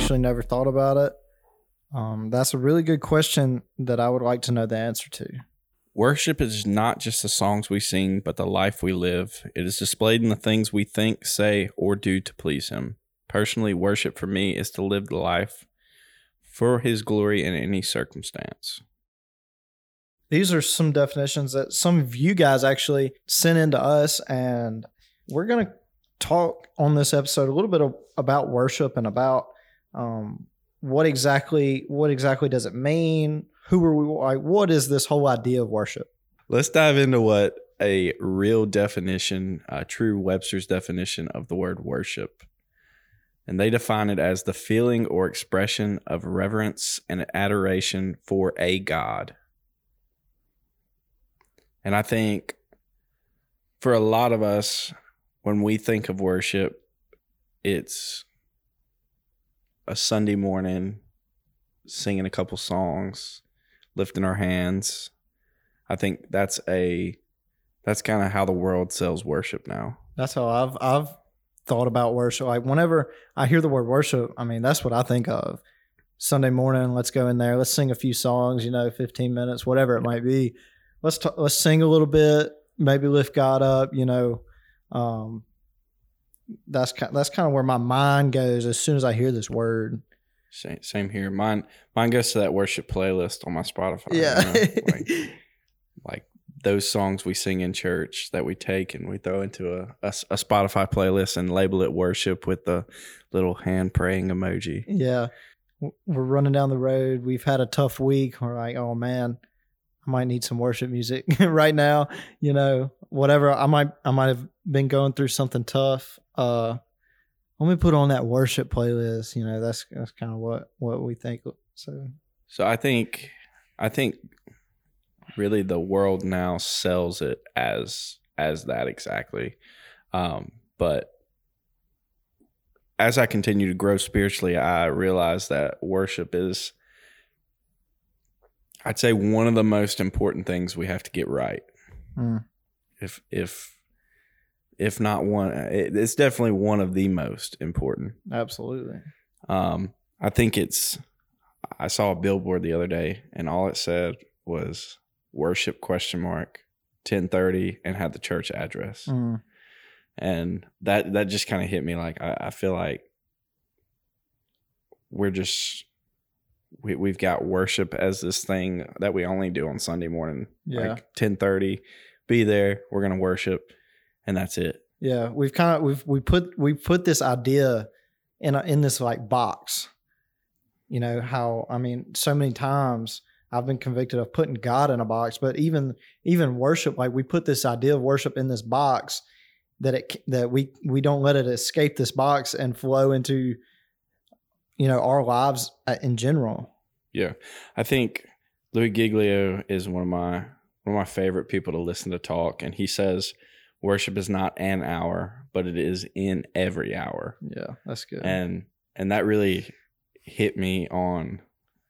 actually never thought about it. Um, that's a really good question that I would like to know the answer to. Worship is not just the songs we sing, but the life we live. It is displayed in the things we think, say, or do to please Him. Personally, worship for me is to live the life for His glory in any circumstance. These are some definitions that some of you guys actually sent in to us, and we're going to talk on this episode a little bit about worship and about um, what exactly what exactly does it mean? Who are we? Like, what is this whole idea of worship? Let's dive into what a real definition, a true Webster's definition of the word worship. And they define it as the feeling or expression of reverence and adoration for a God. And I think for a lot of us, when we think of worship, it's a Sunday morning singing a couple songs, lifting our hands. I think that's a that's kind of how the world sells worship now. That's how I've I've thought about worship. Like whenever I hear the word worship, I mean that's what I think of. Sunday morning, let's go in there, let's sing a few songs, you know, 15 minutes, whatever it might be. Let's t- let's sing a little bit, maybe lift God up, you know. Um, that's kind that's kind of where my mind goes as soon as I hear this word. Same, same here. Mine mine goes to that worship playlist on my Spotify. Yeah. you know, like, like those songs we sing in church that we take and we throw into a, a, a Spotify playlist and label it worship with the little hand praying emoji. Yeah. We're running down the road. We've had a tough week. We're like, oh man, I might need some worship music right now. You know, whatever. I might I might have been going through something tough. Uh let me put on that worship playlist. You know, that's that's kind of what what we think. So So I think I think really the world now sells it as as that exactly. Um, but as I continue to grow spiritually, I realize that worship is I'd say one of the most important things we have to get right. mm, If if if not one, it, it's definitely one of the most important. absolutely. Um, I think it's. I saw a billboard the other day, and all it said was "worship?" question mark ten thirty, and had the church address, Mm, and that that just kind of hit me. Like I, I feel like we're just we we've got worship as this thing that we only do on Sunday morning, Yeah. like ten thirty. Be there. We're gonna worship, and that's it. Yeah, we've kind of we've we put we put this idea in a, in this like box. You know how I mean, so many times I've been convicted of putting God in a box, but even even worship, like we put this idea of worship in this box that it that we we don't let it escape this box and flow into you know our lives uh, in general. Yeah, I think Louis Giglio is one of my one of my favorite people to listen to talk, and he says worship is not an hour, but it is in every hour, Yeah, that's good. and and that really hit me on,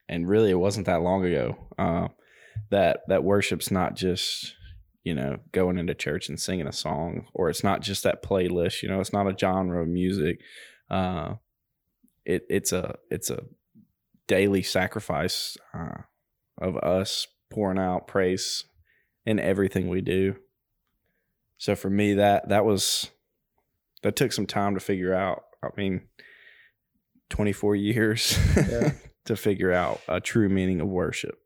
and really it wasn't that long ago uh, that that worship's not just you know going into church and singing a song, or it's not just that playlist. You know, it's not a genre of music. Uh, it it's a it's a daily sacrifice uh, of us pouring out praise in everything we do. So for me, that that was that took some time to figure out. I mean, twenty four years Yeah. to figure out a true meaning of worship.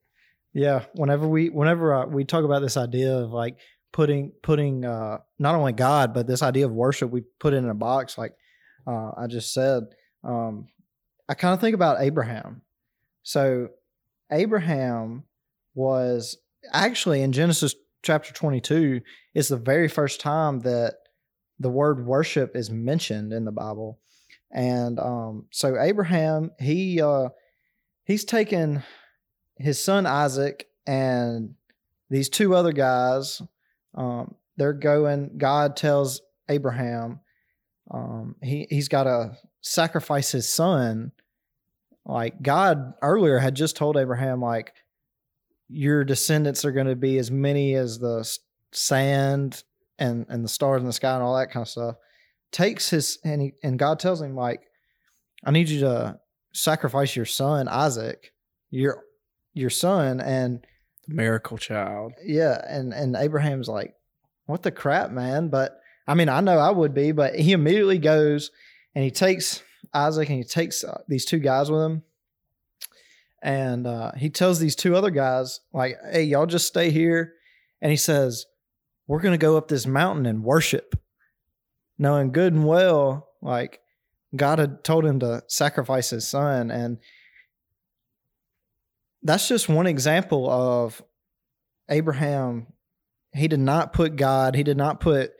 Yeah, whenever we whenever uh, we talk about this idea of like putting putting uh, not only God but this idea of worship, we put it in a box. Like uh, I just said, um, I kind of think about Abraham. So Abraham was actually in Genesis chapter twenty two. It's the very first time that the word worship is mentioned in the Bible, and um, so Abraham he uh, he's taken his son Isaac and these two other guys, um, they're going. God tells Abraham, um, he he's got to sacrifice his son. Like God earlier had just told Abraham, like your descendants are going to be as many as the sand and and the stars in the sky and all that kind of stuff. takes his and he and God tells him like, I need you to sacrifice your son Isaac, your your son, and The miracle child. yeah, and and Abraham's like, what the crap, man? But I mean, I know I would be, but he immediately goes and he takes Isaac and he takes uh, these two guys with him. And uh, he tells these two other guys, like, hey, y'all just stay here. And he says, we're going to go up this mountain and worship. Knowing good and well, like, God had told him to sacrifice his son. And that's just one example of Abraham. He did not put God, he did not put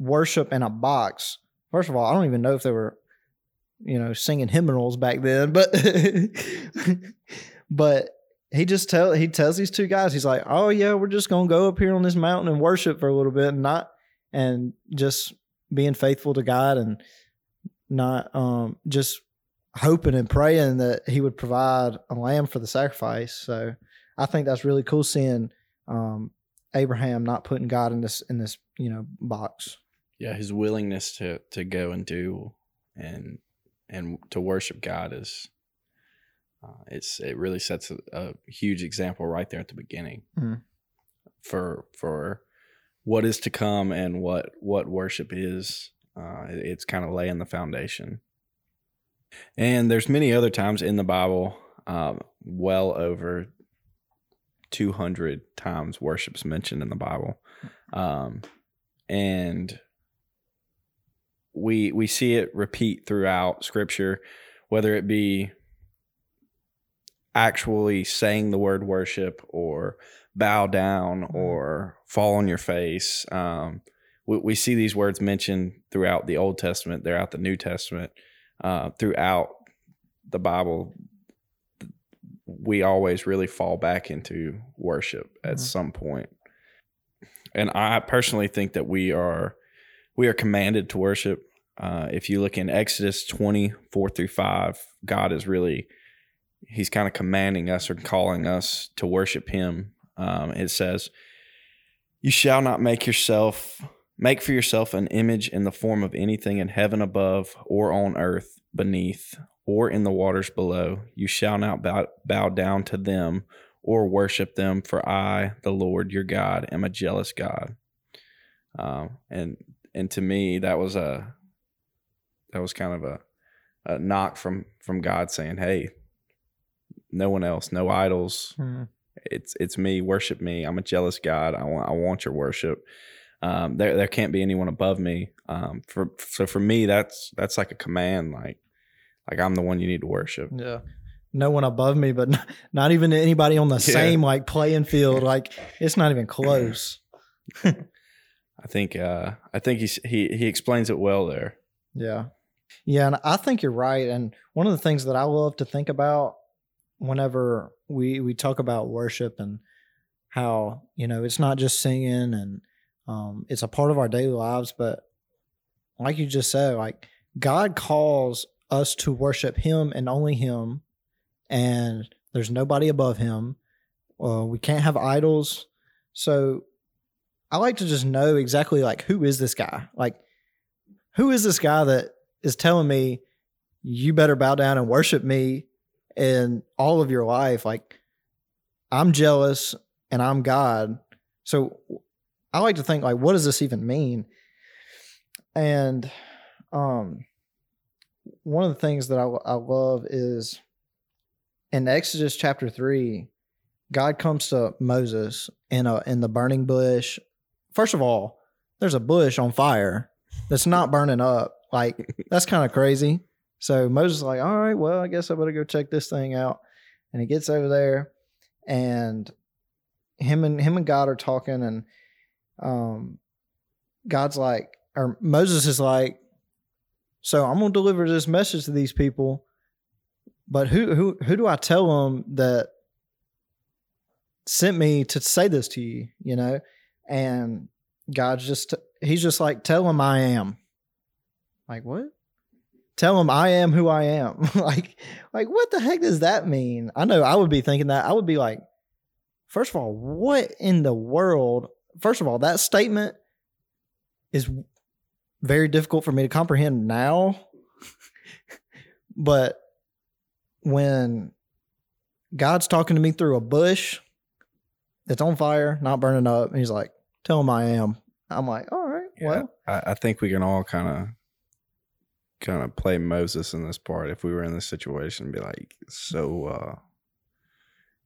worship in a box. First of all, I don't even know if they were, you know, singing hymnals back then, but but he just tell he tells these two guys, he's like, Oh yeah, we're just gonna go up here on this mountain and worship for a little bit and not and just being faithful to God and not um just hoping and praying that he would provide a lamb for the sacrifice. So I think that's really cool seeing um Abraham not putting God in this in this, you know, box. Yeah, his willingness to to go and do and and to worship God is uh, it's it really sets a, a huge example right there at the beginning Mhm. for for what is to come and what what worship is. Uh, it- it's kind of laying the foundation. And there's many other times in the Bible, um, well over 200 times worship's mentioned in the Bible. Um, and we we see it repeat throughout scripture whether it be actually saying the word worship or bow down or fall on your face um, we, we see these words mentioned throughout the old testament throughout the new testament uh, throughout the bible. We always really fall back into worship at Mhm. some point. And i personally think that we are we are commanded to worship. Uh, if you look in exodus 20 4 through 5 god is really he's kind of commanding us or calling us to worship him. Um, it says you shall not make yourself make for yourself an image in the form of anything in heaven above or on earth beneath or in the waters below. You shall not bow, bow down to them or worship them for i the lord your god am a jealous god. Um, and and to me that was a that was kind of a, a knock from from god saying hey no one else no idols it's it's me worship me i'm a jealous god i want i want your worship um there there can't be anyone above me um for so for me that's that's like a command like like i'm the one you need to worship Yeah. No one above me, but not, not even anybody on the Yeah. same like playing field. Like it's not even close. i think uh i think he's he he explains it well there Yeah. Yeah. And I think you're right. And one of the things that I love to think about whenever we, we talk about worship and how, you know, it's not just singing and um, it's a part of our daily lives, but like you just said, like God calls us to worship Him and only Him, and there's nobody above Him. Uh, we can't have idols. So I like to just know exactly like who is this guy? Like who is this guy that is telling me you better bow down and worship me in all of your life? Like I'm jealous and I'm God. So I like to think like what does this even mean? And um one of the things that I, I love is in Exodus chapter 3 God comes to Moses in a in the burning bush. First of all, there's a bush on fire that's not burning up. Like that's kind of crazy. So Moses is like, all right, well, I guess I better go check this thing out. And he gets over there, and him and him and God are talking, and um, God's like, or Moses is like, so I'm gonna deliver this message to these people, but who who who do I tell them that sent me to say this to you? You know, and God's just he's just like, tell him I am. Like what? Tell him I am who I am. like, like what the heck does that mean? I know I would be thinking that. I would be like, first of all, what in the world? First of all, that statement is very difficult for me to comprehend now. but when God's talking to me through a bush that's on fire, not burning up, and he's like, Tell him I am. I'm like, all right, Yeah, well, I, I think we can all kind of kind of play Moses in this part if we were in this situation and be like, so uh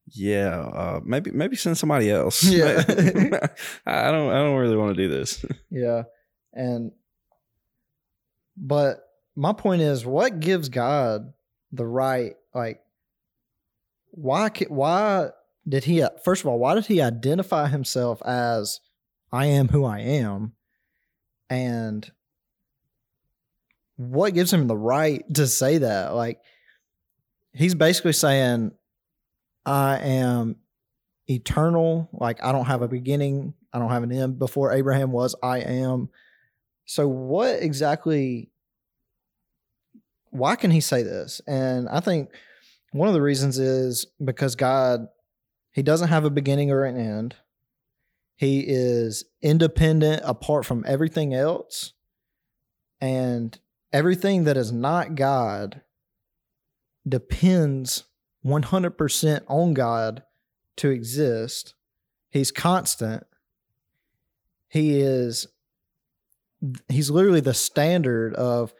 yeah, uh maybe maybe send somebody else. Yeah. I don't I don't really want to do this. yeah. And but my point is what gives God the right like why why did he first of all why did he identify himself as I am who I am and what gives him the right to say that like he's basically saying I am eternal like I don't have a beginning I don't have an end before Abraham was I am so what exactly why can he say this? And I think one of the reasons is because God he doesn't have a beginning or an end. He is independent apart from everything else. And everything that is not God depends 100% on God to exist. He's constant. He is he's literally the standard of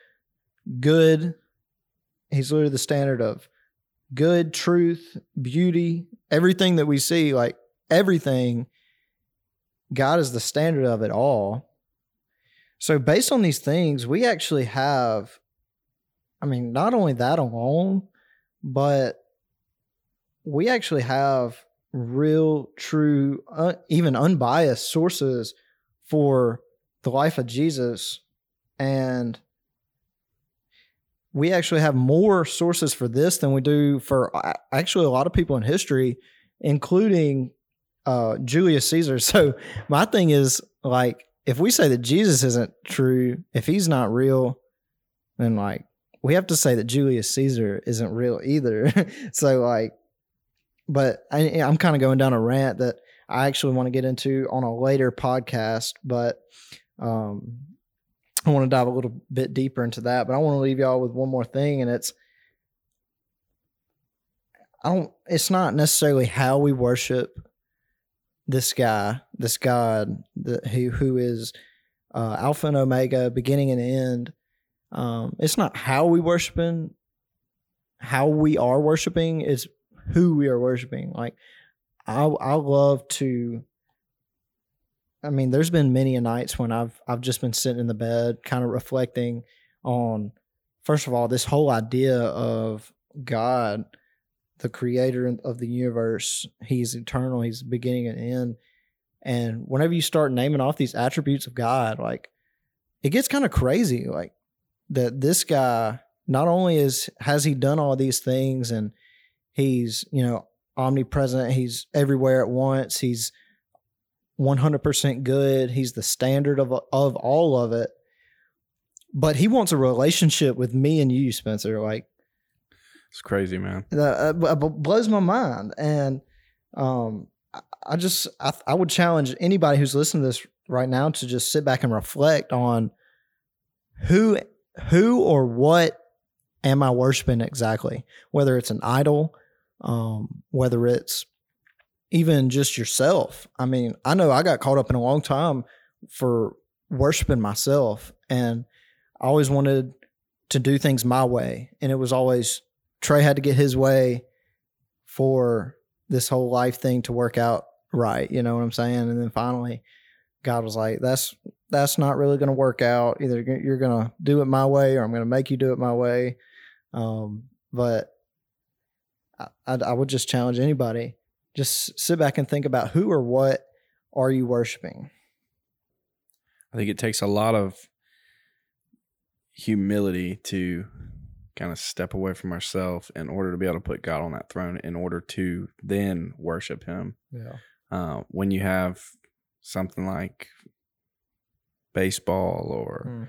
good he's literally the standard of good truth beauty everything that we see like everything god is the standard of it all so based on these things we actually have i mean not only that alone but we actually have real true uh, even unbiased sources for the life of jesus and we actually have more sources for this than we do for actually a lot of people in history, including uh, Julius Caesar. So my thing is like, if we say that Jesus isn't true, if he's not real, then like we have to say that Julius Caesar isn't real either. so like, but I, I'm kind of going down a rant that I actually want to get into on a later podcast, but um, I want to dive a little bit deeper into that, but I want to leave y'all with one more thing, and it's I don't. It's not necessarily how we worship this guy, this God, the, who who is uh, Alpha and Omega, beginning and end. Um, it's not how we worshiping, how we are worshiping. It's who we are worshiping. Like I, I love to I mean, there's been many nights when I've I've just been sitting in the bed, kind of reflecting on, first of all, this whole idea of God, the creator of the universe. He's eternal. He's beginning and end. And whenever you start naming off these attributes of God, like it gets kind of crazy. Like that this guy not only is has he done all these things and he's you know omnipresent. He's everywhere at once. He's 100% good. He's the standard of of all of it. But he wants a relationship with me and you, Spencer. Like It's crazy, man. that uh, blows my mind. And um, I- just I, I would challenge anybody who's listening to this right now to just sit back and reflect on who who or what am I worshiping exactly? Whether it's an idol, um, whether it's even just yourself. I mean, I know I got caught up in a long time for worshiping myself, and I always wanted to do things my way, and it was always Trey had to get his way for this whole life thing to work out right. You know what I'm saying? And then finally, God was like, "That's that's not really going to work out. Either you're going to do it my way, or I'm going to make you do it my way." Um, but I, I, I would just challenge anybody: just sit back and think about who or what are you worshiping. I think it takes a lot of humility to kind of step away from ourselves in order to be able to put God on that throne, in order to then worship Him. Yeah. Uh, when you have something like baseball or Mm.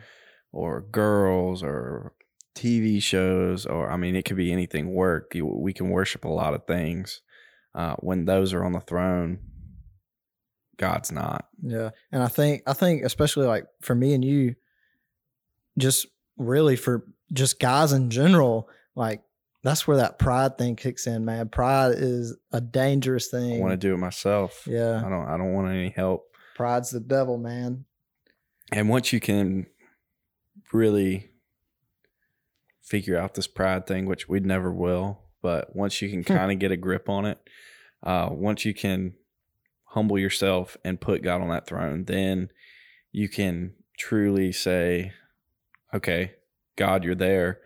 or girls or TV shows or I mean it could be anything work you, we can worship a lot of things uh, when those are on the throne God's not Yeah, and I think I think especially like for me and you, just really for just guys in general, like that's where that pride thing kicks in, man. Pride is a dangerous thing. I want to do it myself. yeah. I don't I don't want any help. Pride's the devil, man. And once you can really figure out this pride thing, which we never will, but once you can kind of get a grip on it, uh, once you can humble yourself and put God on that throne, then you can truly say, okay, God, you're there.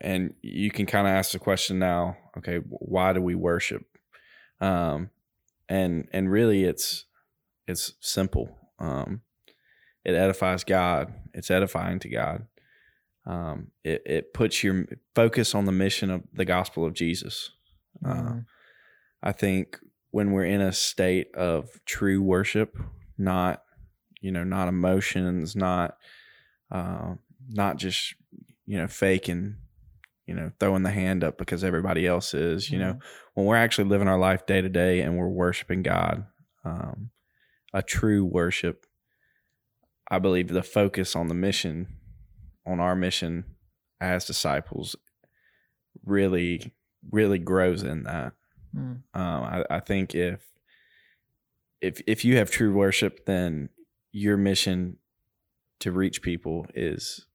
And you can kind of ask the question now, okay, why do we worship? Um, and and really it's it's simple. Um, it edifies God. It's edifying to God. Um, it, it puts your focus on the mission of the gospel of Jesus. Uh, Mhm. I think when we're in a state of true worship, not you know, not emotions, not uh, not just you know faking, you know, throwing the hand up because everybody else is. You know, Mhm. when we're actually living our life day to day and we're worshiping God, um, a true worship, I believe the focus on the mission, on our mission as disciples, really, really grows in that. Mm. Um, I, I think if if if you have true worship, then your mission to reach people is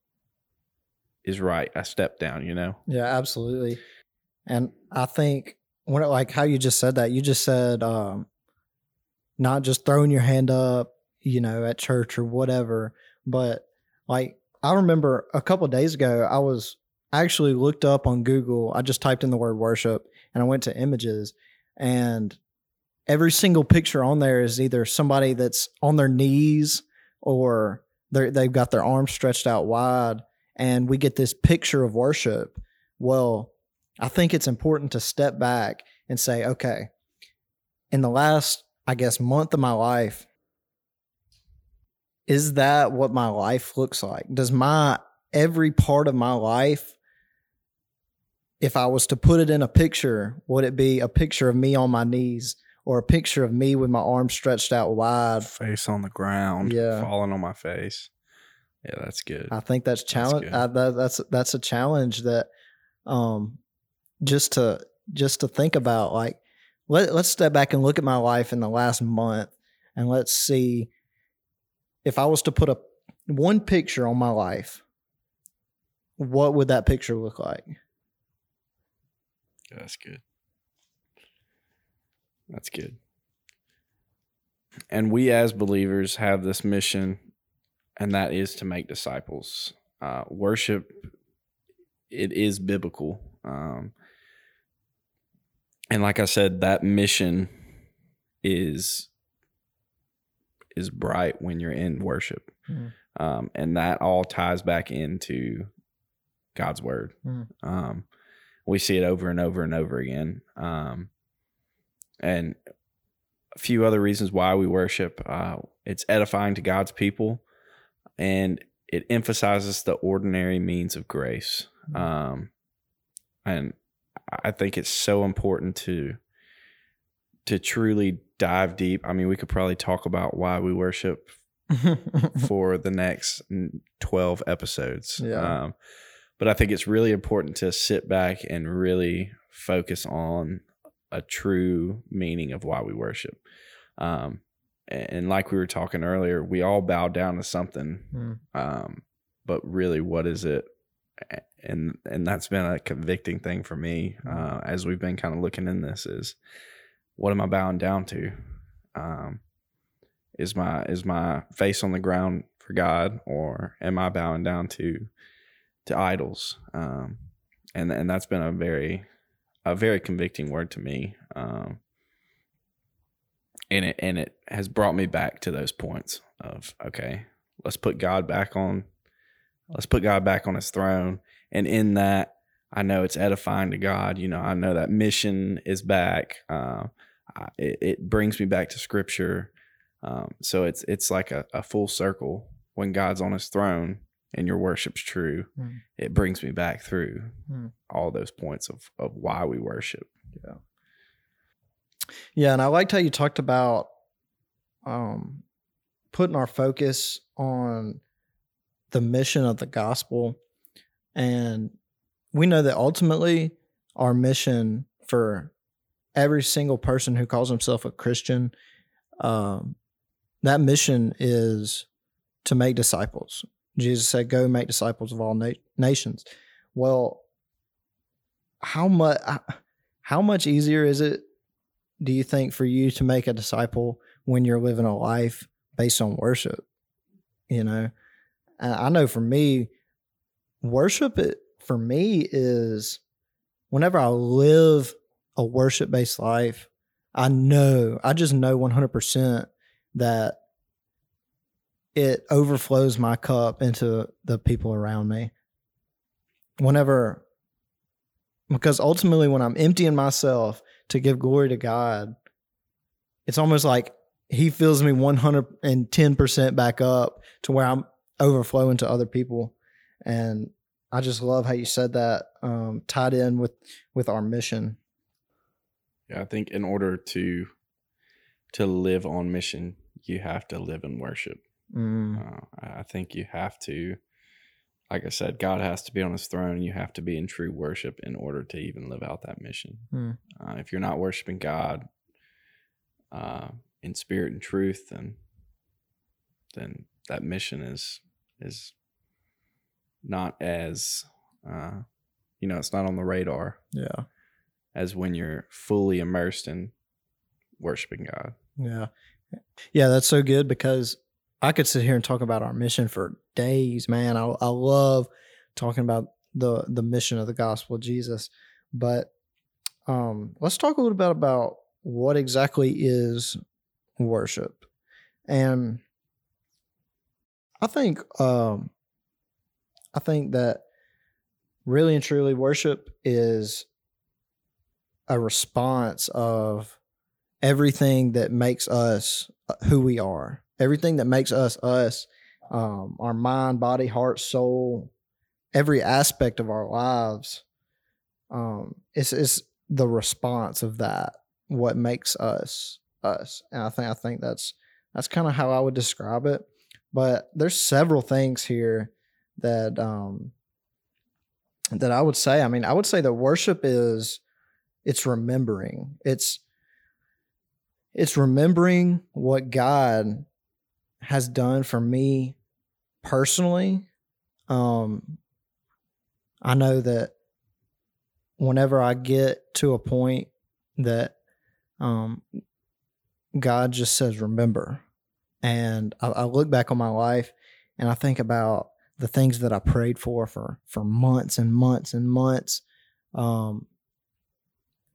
is right a step down. You know. Yeah, absolutely. And I think when it, like how you just said that, you just said um not just throwing your hand up, you know, at church or whatever, but like I remember a couple days ago I was I actually looked up on Google, I just typed in the word worship and I went to images and every single picture on there is either somebody that's on their knees or they they've got their arms stretched out wide and we get this picture of worship. Well, I think it's important to step back and say, okay, in the last, I guess, month of my life, is that what my life looks like? Does my every part of my life, if I was to put it in a picture, would it be a picture of me on my knees or a picture of me with my arms stretched out wide? face on the ground, Yeah. falling on my face. Yeah, that's good. I think that's challenge. good. I, that, that's that's a challenge that, um, just to just to think about. Like, let let's step back and look at my life in the last month, and let's see if I was to put a one picture on my life. What would that picture look like? Yeah, that's good. That's good. And we as believers have this mission, and that is to make disciples. Uh, worship, it is biblical. Um, and like I said, that mission is is bright when you're in worship, Mhm. um, and that all ties back into God's word. Mhm. Um, we see it over and over and over again. Um, and a few other reasons why we worship. Uh, it's edifying to God's people, and it emphasizes the ordinary means of grace. Mhm. Um, and I think it's so important to to truly dive deep. I mean, we could probably talk about why we worship for the next 12 episodes. Yeah. Um, but I think it's really important to sit back and really focus on a true meaning of why we worship. Um, and, like we were talking earlier, we all bow down to something. Mm. Um, but really, what is it? And and that's been a convicting thing for me uh, as we've been kind of looking in this is what am I bowing down to? Um, is my is my face on the ground for God, or am I bowing down to to idols? Um, and and that's been a very a very convicting word to me. Um, and it and it has brought me back to those points of okay, let's put God back on, let's put God back on His throne, and in that. I know it's edifying to God. You know, I know that mission is back. Uh, it, it brings me back to Scripture. Um, so it's it's like a, a full circle when God's on His throne and your worship's true. Mm. It brings me back through Mm. all those points of of why we worship. Yeah, and I liked how you talked about um, putting our focus on the mission of the gospel. And we know that ultimately our mission for every single person who calls himself a Christian, um, that mission is to make disciples. Jesus said, "Go make disciples of all na- nations." Well, how much uh, how much easier is it do you think for you to make a disciple when you're living a life based on worship? You know, I know for me, worship it for me is whenever I live a worship based life, I know, I just know 100% that it overflows my cup into the people around me. Whenever, because ultimately, when I'm emptying myself to give glory to God, it's almost like He fills me 110% back up to where I'm overflowing to other people. And I just love how you said that um, tied in with with our mission. Yeah, I think in order to to live on mission, you have to live in worship. Mm. Uh, I think you have to, like I said, God has to be on His throne, and you have to be in true worship in order to even live out that mission. Mm. Uh, if you're not worshiping God uh, in spirit and truth, then then that mission is is not as uh, you know, it's not on the radar Yeah. as when you're fully immersed in worshiping God. Yeah. Yeah, that's so good because I could sit here and talk about our mission for days, man. I I love talking about the the mission of the gospel of Jesus. But um let's talk a little bit about what exactly is worship. And I think um I think that really and truly worship is a response of everything that makes us uh, who we are, everything that makes us us, um, our mind, body, heart, soul, every aspect of our lives. Um, it's, it's the response of that what makes us us, and I think I think that's that's kind of how I would describe it. But there's several things here that um, that I would say. I mean, I would say that worship is it's remembering. It's it's remembering what God has done for me personally. Um, I know that whenever I get to a point that um, God just says, remember. And I, I look back on my life and I think about the things that I prayed for for, for months and months and months. Um,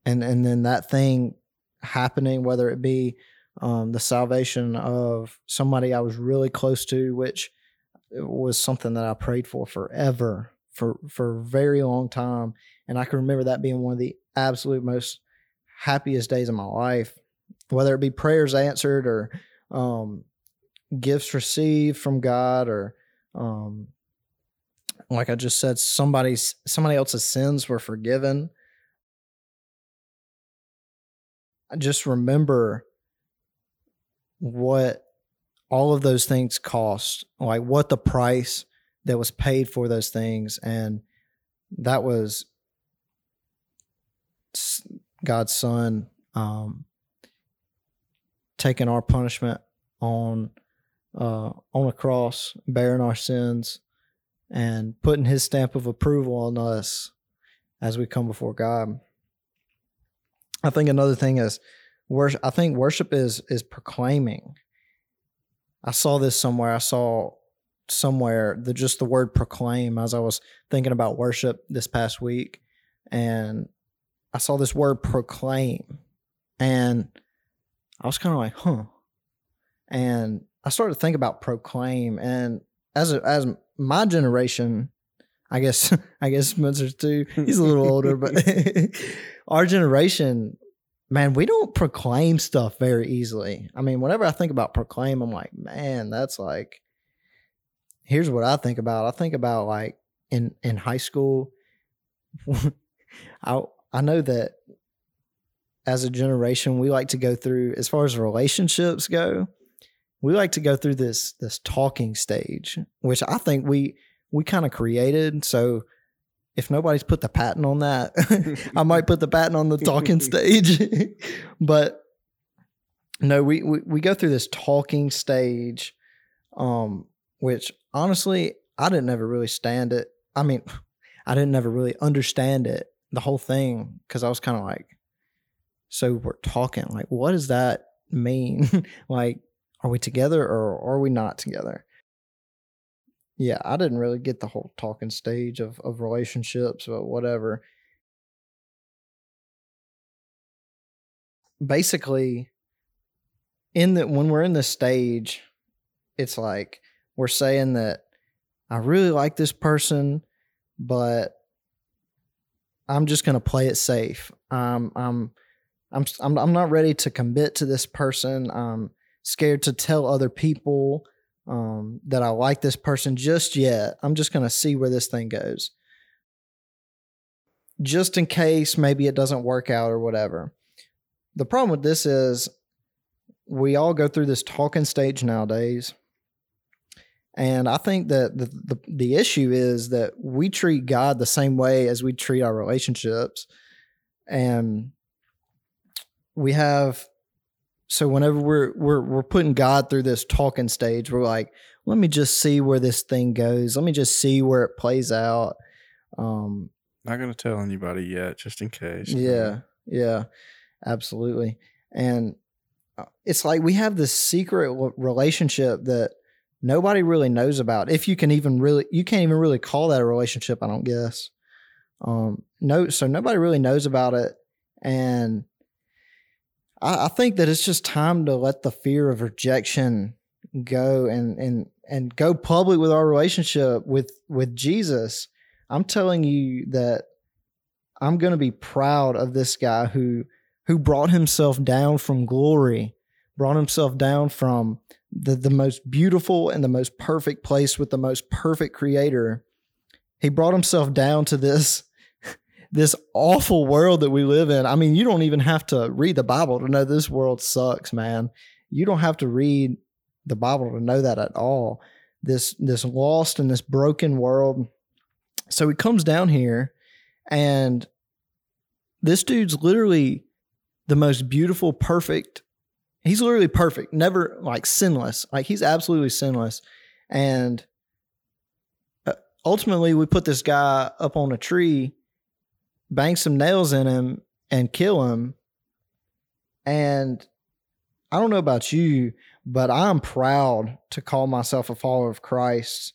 and, and then that thing happening, whether it be um, the salvation of somebody I was really close to, which was something that I prayed for forever, for for a very long time, and I can remember that being one of the absolute most happiest days of my life, whether it be prayers answered or um, gifts received from God, or um, like I just said, somebody's somebody else's sins were forgiven. I just remember what all of those things cost, like what the price that was paid for those things. And that was God's son um, taking our punishment on uh, on a cross, bearing our sins, and putting His stamp of approval on us as we come before God. I think another thing is worship. I think worship is is proclaiming. I saw this somewhere. I saw somewhere the just the word proclaim as I was thinking about worship this past week, and I saw this word proclaim, and I was kind of like, huh. And I started to think about proclaim, and as a, as my generation, I guess I guess Spencer's too. He's a little older, but our generation, man, we don't proclaim stuff very easily. I mean, whenever I think about proclaim, I'm like, man, that's like. Here's what I think about. I think about like in in high school. I I know that as a generation, we like to go through as far as relationships go. we like to go through this this talking stage, which I think we we kind of created. So if nobody's put the patent on that, I might put the patent on the talking stage. but no, we, we we go through this talking stage, um, which honestly I didn't ever really stand it. I mean, I didn't ever really understand it, the whole thing, because I was kind of like, so we're talking, like, what does that mean? like, are we together or are we not together? Yeah, I didn't really get the whole talking stage of, of relationships, but whatever. Basically, in the when we're in this stage, it's like we're saying that I really like this person, but I'm just gonna play it safe. Um, I'm I'm I'm I'm not ready to commit to this person. I'm scared to tell other people um, that I like this person just yet. I'm just gonna see where this thing goes, just in case maybe it doesn't work out or whatever. The problem with this is we all go through this talking stage nowadays. And I think that the, the, the issue is that we treat God the same way as we treat our relationships. And we have so whenever we're we're we're putting God through this talking stage, we're like, let me just see where this thing goes. Let me just see where it plays out. Um, Not gonna tell anybody yet, just in case. yeah, yeah, absolutely. And uh, it's like we have this secret relationship that nobody really knows about. If you can even really, you can't even really call that a relationship. I don't guess. Um, no, so nobody really knows about it, and I, I think that it's just time to let the fear of rejection go and and and go public with our relationship with with Jesus. I'm telling you that I'm going to be proud of this guy who who brought himself down from glory, brought himself down from the the most beautiful and the most perfect place with the most perfect creator. He brought himself down to this this awful world that we live in. I mean, you don't even have to read the Bible to know this world sucks, man. You don't have to read the Bible to know that at all. This this lost and this broken world. So he comes down here and this dude's literally the most beautiful, perfect. He's literally perfect, never like sinless. Like he's absolutely sinless. And uh, ultimately we put this guy up on a tree bang some nails in him and kill him. And I don't know about you, but I'm proud to call myself a follower of Christ.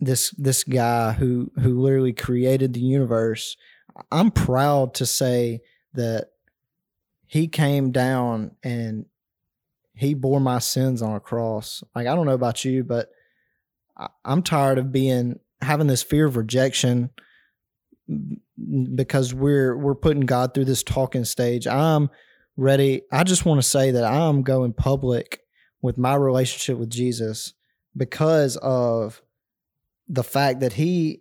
This this guy who who literally created the universe. I'm proud to say that he came down and he bore my sins on a cross. Like I don't know about you, but I'm tired of being having this fear of rejection because we're we're putting God through this talking stage. I'm ready. I just want to say that I'm going public with my relationship with Jesus because of the fact that he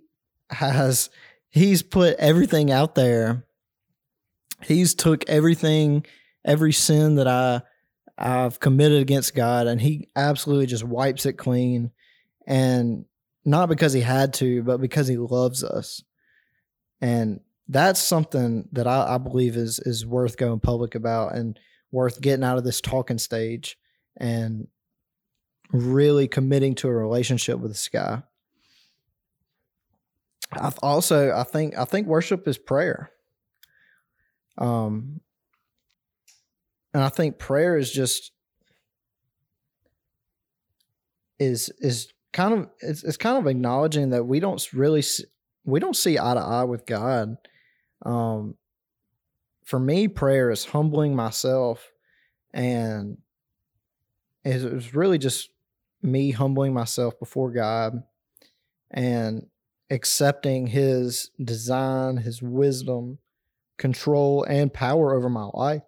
has he's put everything out there. He's took everything every sin that I I've committed against God and he absolutely just wipes it clean and not because he had to, but because he loves us and that's something that I, I, believe is is worth going public about and worth getting out of this talking stage and really committing to a relationship with this guy. I also I think I think worship is prayer. Um and I think prayer is just is is kind of it's, it's kind of acknowledging that we don't really we don't see eye to eye with God. Um, for me, prayer is humbling myself, and it was really just me humbling myself before God and accepting His design, His wisdom, control, and power over my life,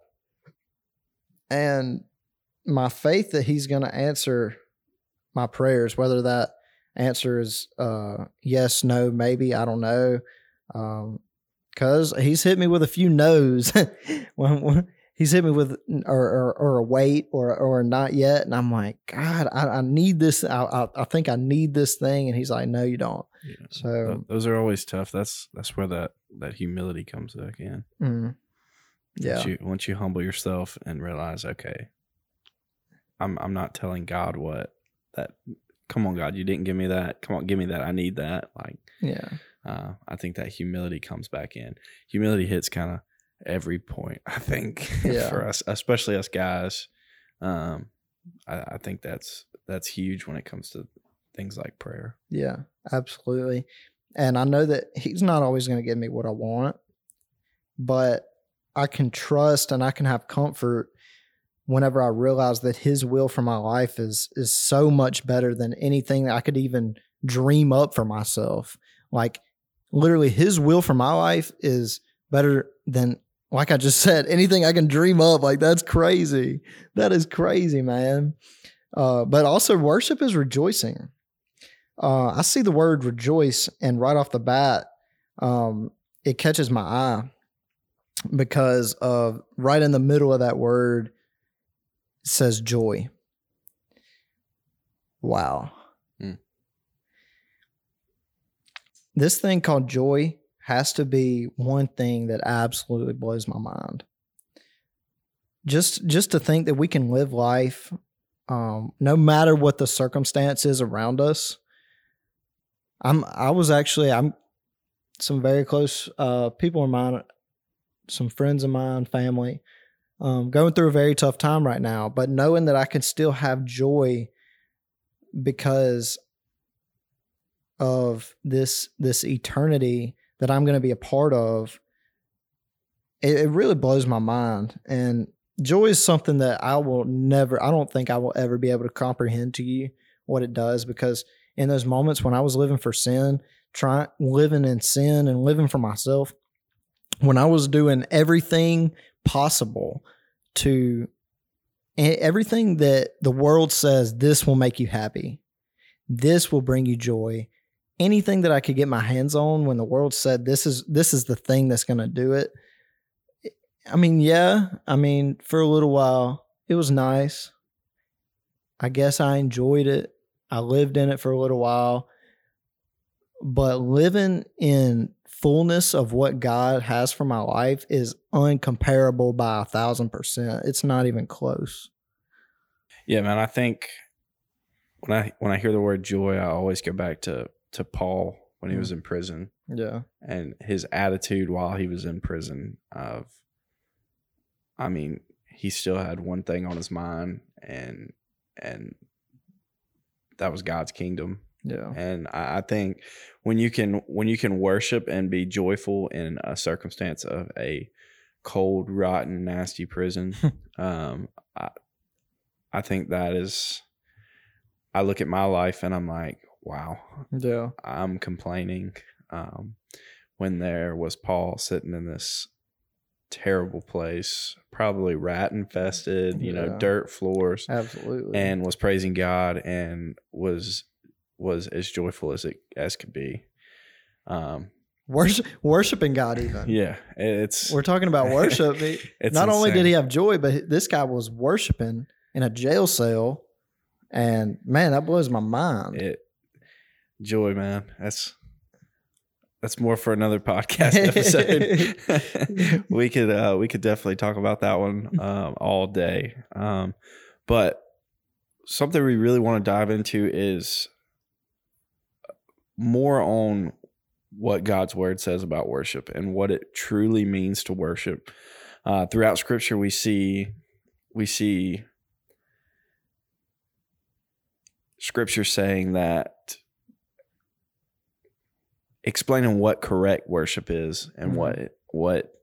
and my faith that He's going to answer my prayers, whether that answer is uh, yes, no, maybe. I don't know. Because um, he's hit me with a few no's. when, when, he's hit me with or or, or a wait or or not yet, and I'm like, God, I, I need this. I, I I think I need this thing, and he's like, No, you don't. Yeah. So those are always tough. That's that's where that that humility comes back in. mm, yeah, Once you, once you humble yourself and realize, okay, I'm I'm not telling God what that. Come on, God, you didn't give me that. Come on, give me that. I need that. Like, yeah, uh, I think that humility comes back in. Humility hits kind of every point. I think Yeah. for us, especially us guys. Um, I, I think that's that's huge when it comes to things like prayer. yeah, absolutely. And I know that he's not always going to give me what I want, but I can trust and I can have comfort whenever I realize that his will for my life is is so much better than anything that I could even dream up for myself. Like literally his will for my life is better than like I just said, anything I can dream up. Like that's crazy. That is crazy, man. Uh, but also worship is rejoicing. Uh, I see the word rejoice, and right off the bat, um, it catches my eye because of right in the middle of that word says joy. Wow. Hmm. This thing called joy has to be one thing that absolutely blows my mind. Just just to think that we can live life um, no matter what the circumstances around us. I'm I was actually I'm some very close uh, people of mine, some friends of mine, family, um, going through a very tough time right now. But knowing that I can still have joy because of this this eternity that I'm going to be a part of, it, it really blows my mind. And joy is something that I will never. I don't think I will ever be able to comprehend to you what it does because in those moments when I was living for sin, trying living in sin and living for myself, when I was doing everything possible to everything that the world says this will make you happy, this will bring you joy. Anything that I could get my hands on when the world said this is this is the thing that's going to do it. I mean, yeah, I mean, for a little while it was nice. I guess I enjoyed it. I lived in it for a little while. But living in fullness of what God has for my life is uncomparable by a thousand percent. It's not even close. Yeah, man. I think when I when I hear the word joy, I always go back to to Paul when he Mm. was in prison Yeah. and his attitude while he was in prison. Of, I mean, he still had one thing on his mind, and and that was God's kingdom. Yeah. And I, I think when you can when you can worship and be joyful in a circumstance of a cold, rotten, nasty prison, um, I, I think that is. I look at my life and I'm like, wow, Yeah. I'm complaining. Um, when there was Paul sitting in this terrible place, probably rat infested, you know, dirt floors, Absolutely. and was praising God and was was as joyful as it as could be. Um, worship worshiping God even. yeah, it's We're talking about worship. Not only did he have joy, but this guy was worshiping in a jail cell. And man, that blows my mind. it joy, man. That's that's more for another podcast episode. we could uh we could definitely talk about that one um all day. Um but something we really want to dive into is more on what God's word says about worship and what it truly means to worship. Uh throughout scripture we see we see scripture saying that explaining what correct worship is and Mhm. what what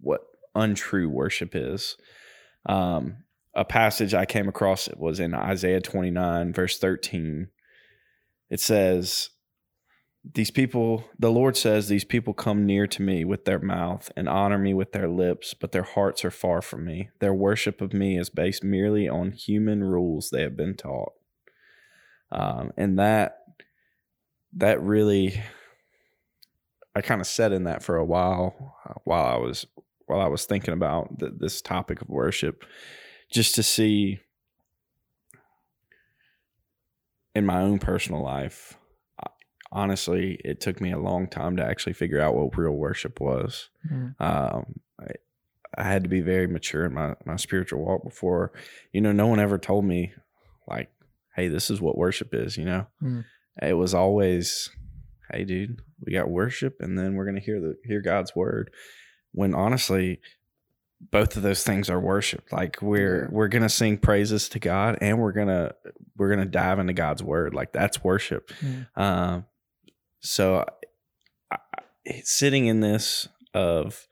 what untrue worship is. Um, a passage I came across it was in Isaiah 29 verse 13. It says, "These people, the Lord says, these people come near to me with their mouth and honor me with their lips, but their hearts are far from me. Their worship of me is based merely on human rules they have been taught." Um, and that that really I kind of sat in that for a while uh, while I was while I was thinking about th- this topic of worship, just to see in my own personal life. Honestly, it took me a long time to actually figure out what real worship was. Mm. Um, I, I had to be very mature in my, my spiritual walk before, you know, no one ever told me, like, hey, this is what worship is, you know? Mm. It was always, hey, dude, we got worship and then we're going to hear the hear God's word. When honestly, both of those things are worship. Like we're we're gonna sing praises to God and we're gonna we're gonna dive into God's word. Like that's worship. Mm. Um, so I, I- sitting in this of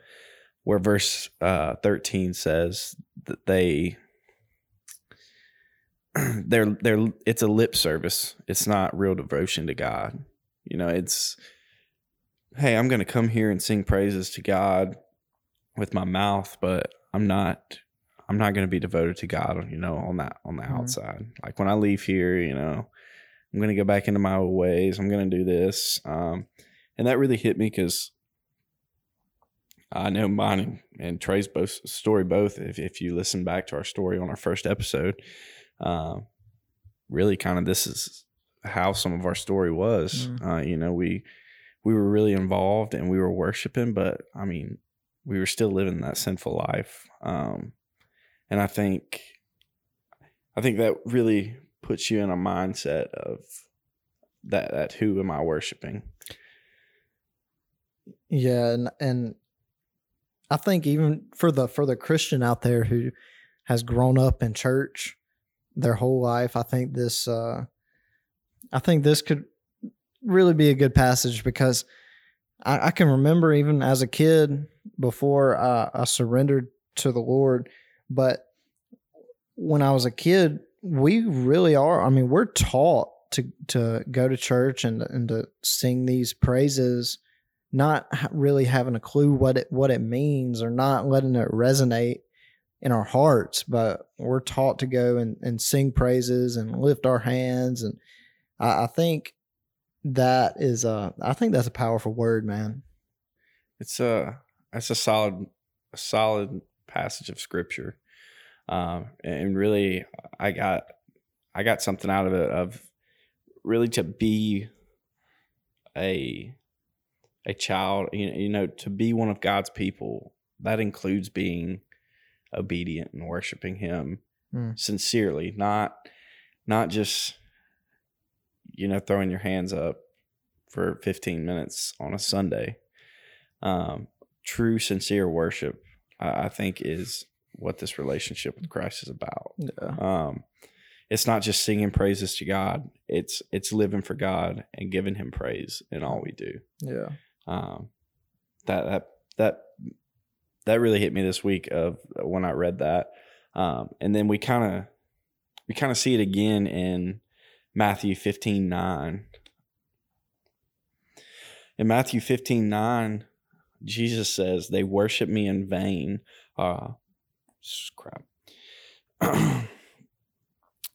where verse uh, 13 says that they they're they're it's a lip service it's not real devotion to god you know it's hey i'm gonna come here and sing praises to god with my mouth but i'm not i'm not gonna be devoted to god you know on that on the Mhm. outside like when i leave here you know i'm gonna go back into my old ways i'm gonna do this um and that really hit me because I know mine and, and Trey's both story both. If if you listen back to our story on our first episode, uh, really kind of this is how some of our story was. Mm. Uh, you know, we we were really involved and we were worshiping, but I mean, we were still living that sinful life. Um, and I think I think that really puts you in a mindset of that that who am I worshiping? Yeah, and and I think even for the for the Christian out there who has grown up in church their whole life, I think this uh I think this could really be a good passage because I, I can remember even as a kid before uh, I surrendered to the Lord, but when I was a kid, we really are. I mean, we're taught to to go to church and and to sing these praises not really having a clue what it what it means or not letting it resonate in our hearts but we're taught to go and, and sing praises and lift our hands and I, I think that is uh i think that's a powerful word man it's a it's a solid a solid passage of scripture um and really i got i got something out of it of really to be a a child you know, you know to be one of god's people that includes being obedient and worshiping him Mm. sincerely not not just you know throwing your hands up for 15 minutes on a sunday um, true sincere worship I, I think is what this relationship with christ is about. Yeah. Um, it's not just singing praises to god it's it's living for god and giving him praise in all we do. Yeah. Um, that that that that really hit me this week of when I read that, um, and then we kind of we kind of see it again in Matthew fifteen nine. In Matthew fifteen nine, Jesus says, "They worship me in vain." Uh, crap.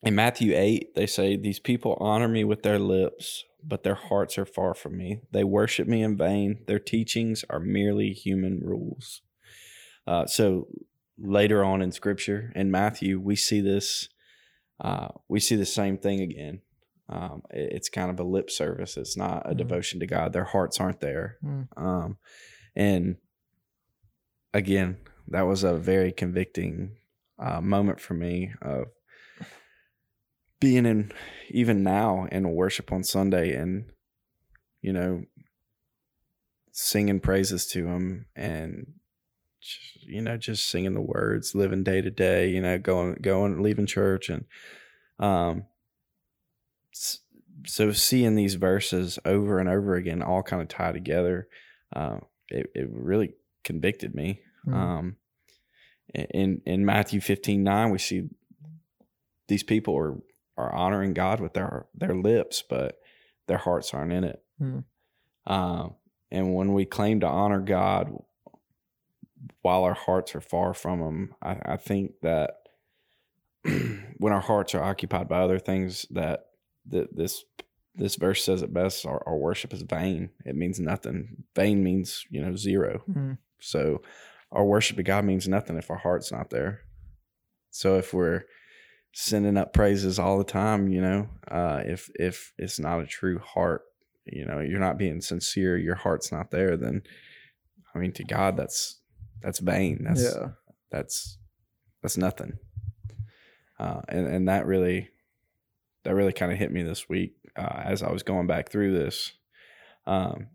in Matthew 8, they say, These people honor me with their lips, but their hearts are far from me. They worship me in vain. Their teachings are merely human rules. Uh, so later on in scripture, in Matthew, we see this. Uh, we see the same thing again. Um, it- it's kind of a lip service. It's not a Mhm. devotion to God. Their hearts aren't there. Mm. Um, and again, that was a very convicting uh, moment for me of being in even now in worship on Sunday and you know singing praises to him and just, you know just singing the words living day to day you know going going leaving church and um so seeing these verses over and over again all kind of tie together uh, it, it really convicted me Mm. um in in Matthew 15 9 we see these people are are honoring God with their their lips but their hearts aren't in it Hmm. um and when we claim to honor God while our hearts are far from him I, I think that when our hearts are occupied by other things that that this this verse says it best our, our worship is vain it means nothing vain means you know zero Mm. so our worship of God means nothing if our heart's not there. So if we're sending up praises all the time, you know, uh, if if it's not a true heart, you know, you're not being sincere, your heart's not there, then I mean, to God, that's that's vain. That's yeah. that's that's nothing. Uh, and and that really that really kind of hit me this week uh, as I was going back through this. Um,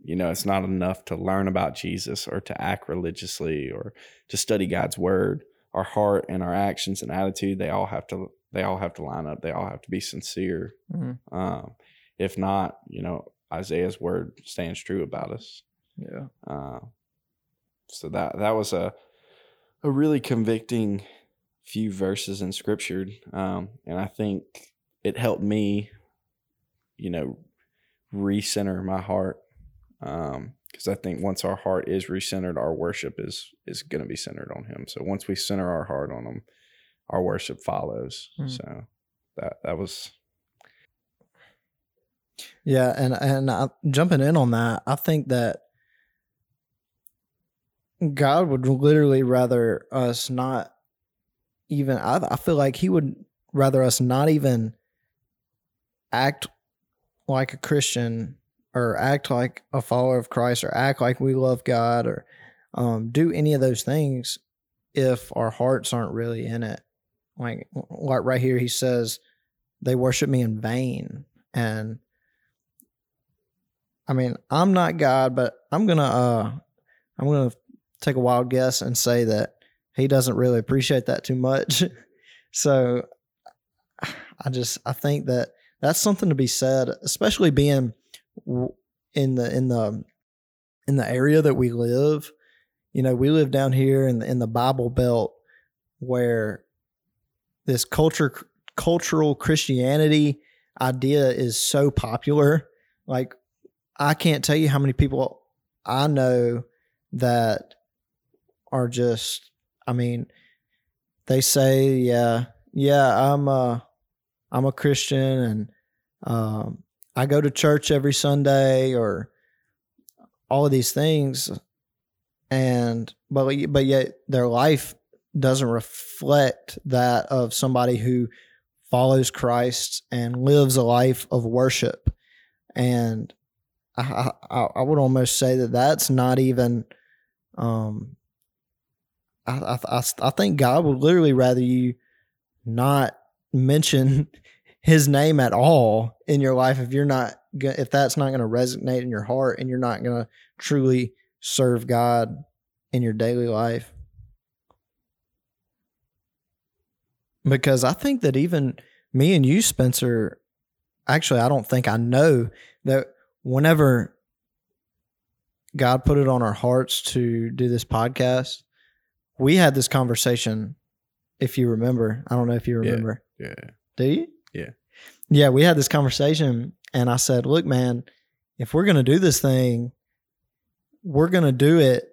you know, it's not enough to learn about Jesus or to act religiously or to study God's word. Our heart and our actions and attitude, they all have to they all have to line up. They all have to be sincere. Mhm. Um, if not, you know, Isaiah's word stands true about us. Yeah. Uh, so that that was a a really convicting few verses in scripture, um, and I think it helped me, you know, recenter my heart. Because I think once our heart is recentered, our worship is is going to be centered on Him. So once we center our heart on Him, our worship follows. Hmm. So that that was Yeah, and and I, jumping in on that, I think that God would literally rather us not even. I I feel like He would rather us not even act like a Christian or act like a follower of Christ or act like we love God or um, do any of those things if our hearts aren't really in it. Like like right here, He says they worship me in vain and I mean, I'm not God, but I'm gonna uh I'm gonna take a wild guess and say that he doesn't really appreciate that too much. so I just I think that that's something to be said, especially being in the in the in the area that we live. You know, we live down here in the, in the Bible Belt where this culture cultural Christianity idea is so popular. Like I can't tell you how many people I know that are just I mean they say yeah yeah I'm a I'm a Christian and um, I go to church every Sunday or all of these things and but but yet their life doesn't reflect that of somebody who follows Christ and lives a life of worship and I, I, I would almost say that that's not even. Um, I, I, I think God would literally rather you not mention His name at all in your life if you're not if that's not going to resonate in your heart and you're not going to truly serve God in your daily life. Because I think that even me and you, Spencer, actually, I don't think I know that whenever God put it on our hearts to do this podcast, we had this conversation. If you remember, I don't know if you Yeah. remember. yeah Do you? Yeah. We had this conversation, and I said, "Look, man, if we're gonna do this thing, we're gonna do it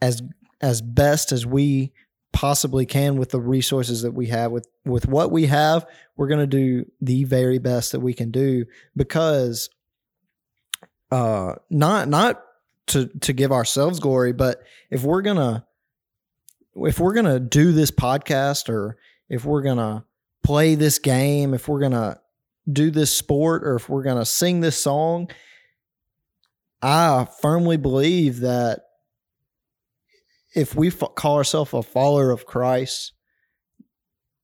as as best as we possibly can with the resources that we have with with what we have we're going to do the very best that we can do because uh not not to to give ourselves glory but if we're going to if we're going to do this podcast or if we're going to play this game if we're going to do this sport or if we're going to sing this song i firmly believe that if we call ourselves a follower of Christ,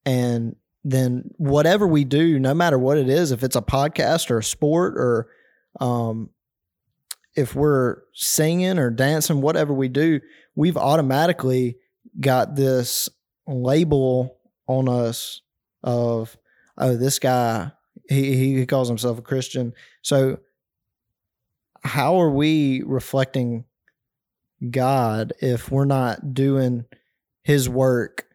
and then whatever we do, no matter what it is, if it's a podcast or a sport or um, if we're singing or dancing, whatever we do, we've automatically got this label on us of oh, this guy he he calls himself a Christian. So how are we reflecting God if we're not doing his work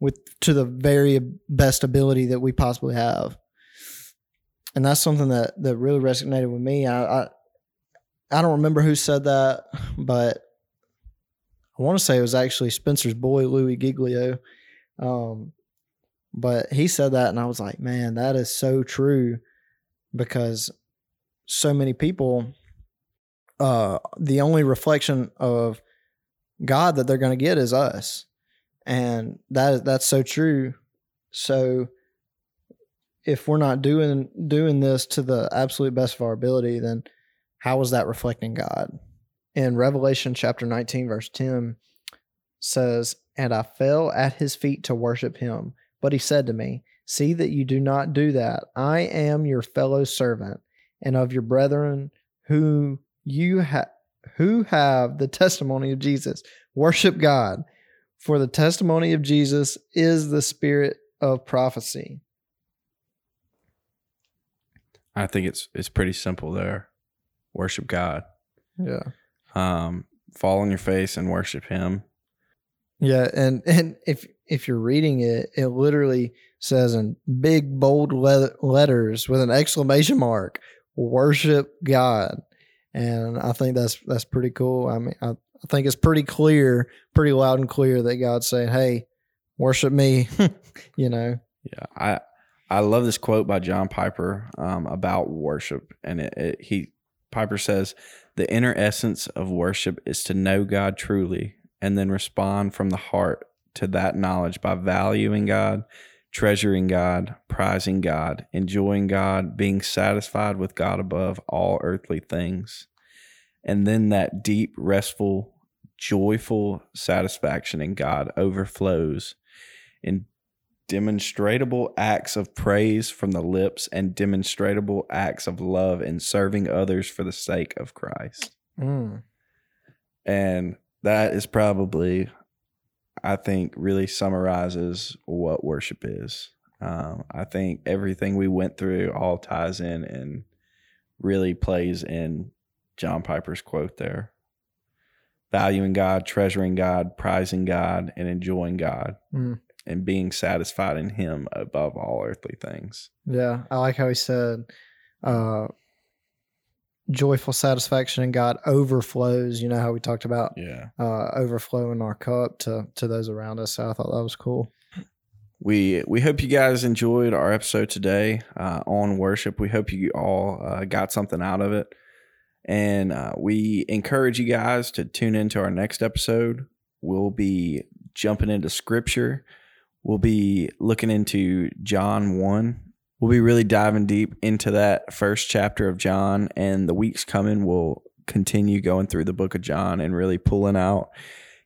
with to the very best ability that we possibly have. And that's something that that really resonated with me. I I, I don't remember who said that, but I want to say it was actually Spencer's boy Louis Giglio. Um, but he said that and I was like, man, that is so true because so many people uh, the only reflection of God that they're going to get is us. And that that's so true. So if we're not doing doing this to the absolute best of our ability, then how is that reflecting God? In Revelation chapter 19 verse 10 says, "And I fell at his feet to worship him, but he said to me, see that you do not do that. I am your fellow servant and of your brethren who you have who have the testimony of Jesus. Worship God, for the testimony of Jesus is the spirit of prophecy. I think it's it's pretty simple there. Worship God. Yeah. Um, fall on your face and worship Him. Yeah, and and if if you're reading it, it literally says in big bold le- letters with an exclamation mark, "Worship God." And I think that's that's pretty cool. I mean, I, I think it's pretty clear, pretty loud and clear that God's saying, "Hey, worship me." you know. Yeah, I I love this quote by John Piper um, about worship, and it, it, he Piper says the inner essence of worship is to know God truly and then respond from the heart to that knowledge by valuing God, treasuring God, prizing God, enjoying God, being satisfied with God above all earthly things. And then that deep, restful, joyful satisfaction in God overflows in demonstrable acts of praise from the lips and demonstrable acts of love in serving others for the sake of Christ. Mm. And that is probably, I think, really summarizes what worship is. Um, I think everything we went through all ties in and really plays in John Piper's quote there valuing God, treasuring God, prizing God, and enjoying God. Mm. And being satisfied in Him above all earthly things. Yeah, I like how he said, uh, "Joyful satisfaction in God overflows." You know how we talked about Yeah. uh, overflowing our cup to to those around us. So I thought that was cool. we we hope you guys enjoyed our episode today uh, on worship. We hope you all uh, got something out of it, and uh, we encourage you guys to tune into our next episode. We'll be jumping into scripture. We'll be looking into John one. We'll be really diving deep into that first chapter of John, and the weeks coming, we'll continue going through the book of John and really pulling out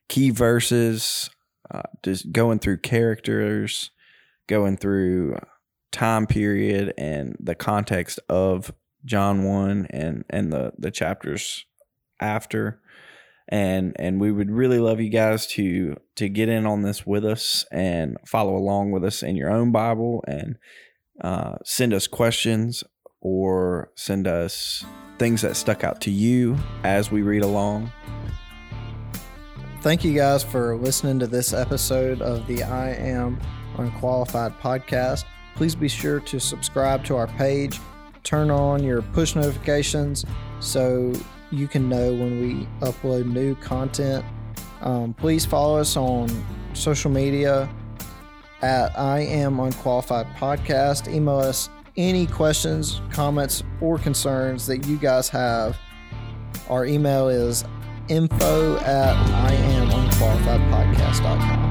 key verses, uh, just going through characters, going through time period and the context of John 1 and and the the chapters after. And and we would really love you guys to to get in on this with us and follow along with us in your own Bible and uh, send us questions or send us things that stuck out to you as we read along. Thank you guys for listening to this episode of the I Am Unqualified podcast. Please be sure to subscribe to our page, turn on your push notifications so you can know when we upload new content. Um, please follow us on social media at I Am Unqualified Podcast. Email us any questions, comments, or concerns that you guys have. Our email is info at I am unqualified podcast.com.